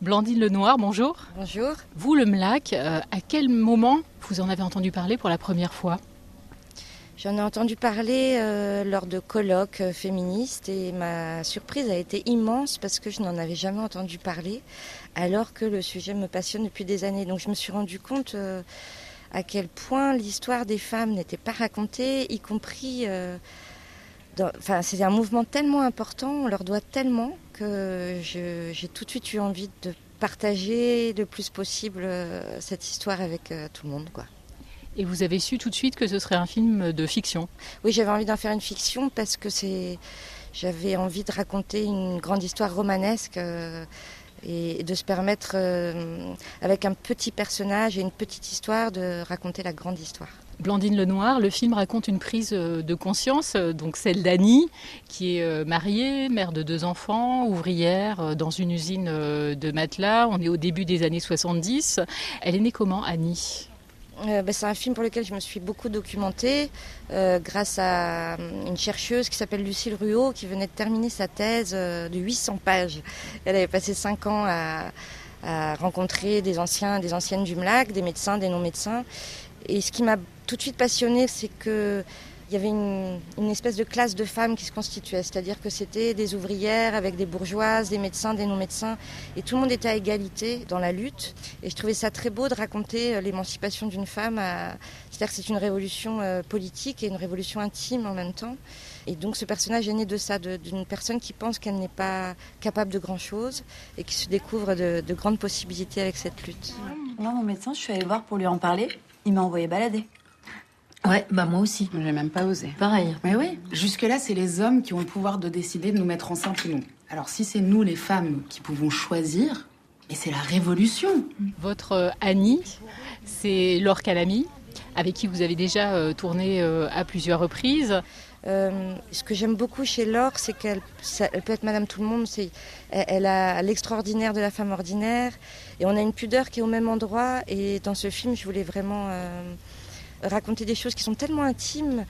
Blandine Lenoir, bonjour. Bonjour. Vous, le MLAC, euh, à quel moment vous en avez entendu parler pour la première fois? J'en ai entendu parler euh, lors de colloques euh, féministes et ma surprise a été immense parce que je n'en avais jamais entendu parler alors que le sujet me passionne depuis des années. Donc je me suis rendu compte à quel point l'histoire des femmes n'était pas racontée, y compris... Enfin, c'est un mouvement tellement important, on leur doit tellement que j'ai tout de suite eu envie de partager le plus possible euh, cette histoire avec euh, tout le monde. Quoi. Et vous avez su tout de suite que ce serait un film de fiction? Oui, j'avais envie d'en faire une fiction parce que c'est, j'avais envie de raconter une grande histoire romanesque euh, et de se permettre, avec un petit personnage et une petite histoire, de raconter la grande histoire. Blandine Lenoir, le film raconte une prise euh, de conscience, euh, donc celle d'Annie, qui est euh, mariée, mère de deux enfants, ouvrière dans une usine de matelas. On est au début des années 70. Elle est née comment, Annie? Bah, c'est un film pour lequel je me suis beaucoup documentée grâce à une chercheuse qui s'appelle Lucille Ruot qui venait de terminer sa thèse de 800 pages. Elle avait passé 5 ans à, rencontrer des anciens, des anciennes du MLAC, des médecins, des non-médecins. Et ce qui m'a tout de suite passionnée, c'est que il y avait une, espèce de classe de femmes qui se constituait, c'est-à-dire que c'était des ouvrières avec des bourgeoises, des médecins, des non-médecins, et tout le monde était à égalité dans la lutte. Et je trouvais ça très beau de raconter euh, l'émancipation d'une femme. C'est-à-dire que c'est une révolution euh, politique et une révolution intime en même temps. Et donc ce personnage est né de ça, d'une personne qui pense qu'elle n'est pas capable de grand-chose et qui se découvre de, de grandes possibilités avec cette lutte. Moi, mon médecin, je suis allée voir pour lui en parler. Il m'a envoyé balader. Ouais, bah moi aussi. J'ai même pas osé. Pareil. Mais oui, jusque-là, c'est les hommes qui ont le pouvoir de décider de nous mettre enceinte ou non. Alors si c'est nous, les femmes, qui pouvons choisir, et c'est la révolution. Votre euh, Annie, c'est Laure Calamy, avec qui vous avez déjà euh, tourné euh, à plusieurs reprises. Ce que j'aime beaucoup chez Laure, c'est qu'elle peut être Madame Tout le Monde. C'est, elle, a l'extraordinaire de la femme ordinaire, et on a une pudeur qui est au même endroit. Et dans ce film, je voulais vraiment raconter des choses qui sont tellement intimes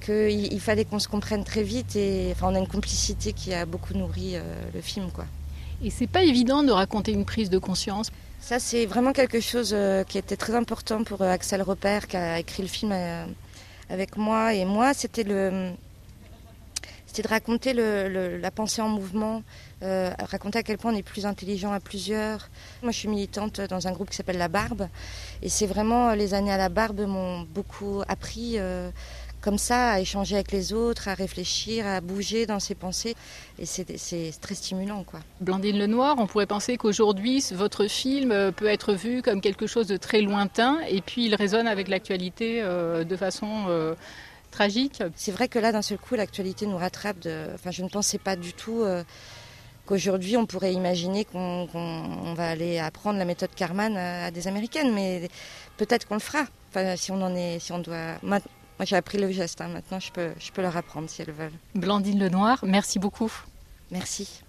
qu'il il fallait qu'on se comprenne très vite et enfin, on a une complicité qui a beaucoup nourri euh, le film. Quoi. Et c'est pas évident de raconter une prise de conscience? Ça, c'est vraiment quelque chose euh, qui était très important pour euh, Axel Repère qui a écrit le film avec moi. Et moi, c'était le c'était de raconter la pensée en mouvement, euh, raconter à quel point on est plus intelligent à plusieurs. Moi, je suis militante dans un groupe qui s'appelle La Barbe, et c'est vraiment les années à La Barbe m'ont beaucoup appris. Euh, comme ça, à échanger avec les autres, à réfléchir, à bouger dans ses pensées. Et c'est très stimulant. Quoi. Blandine Lenoir, on pourrait penser qu'aujourd'hui, votre film euh, peut être vu comme quelque chose de très lointain, et puis il résonne avec l'actualité de façon tragique. C'est vrai que là, d'un seul coup, l'actualité nous rattrape. De... Enfin, je ne pensais pas du tout euh, qu'aujourd'hui, on pourrait imaginer qu'on va aller apprendre la méthode Karman à, des Américaines, mais peut-être qu'on le fera. Enfin, si on en est, si on doit. Moi, j'ai appris le geste. Hein. Maintenant, je peux, je peux leur apprendre si elles veulent. Blandine Lenoir, merci beaucoup. Merci.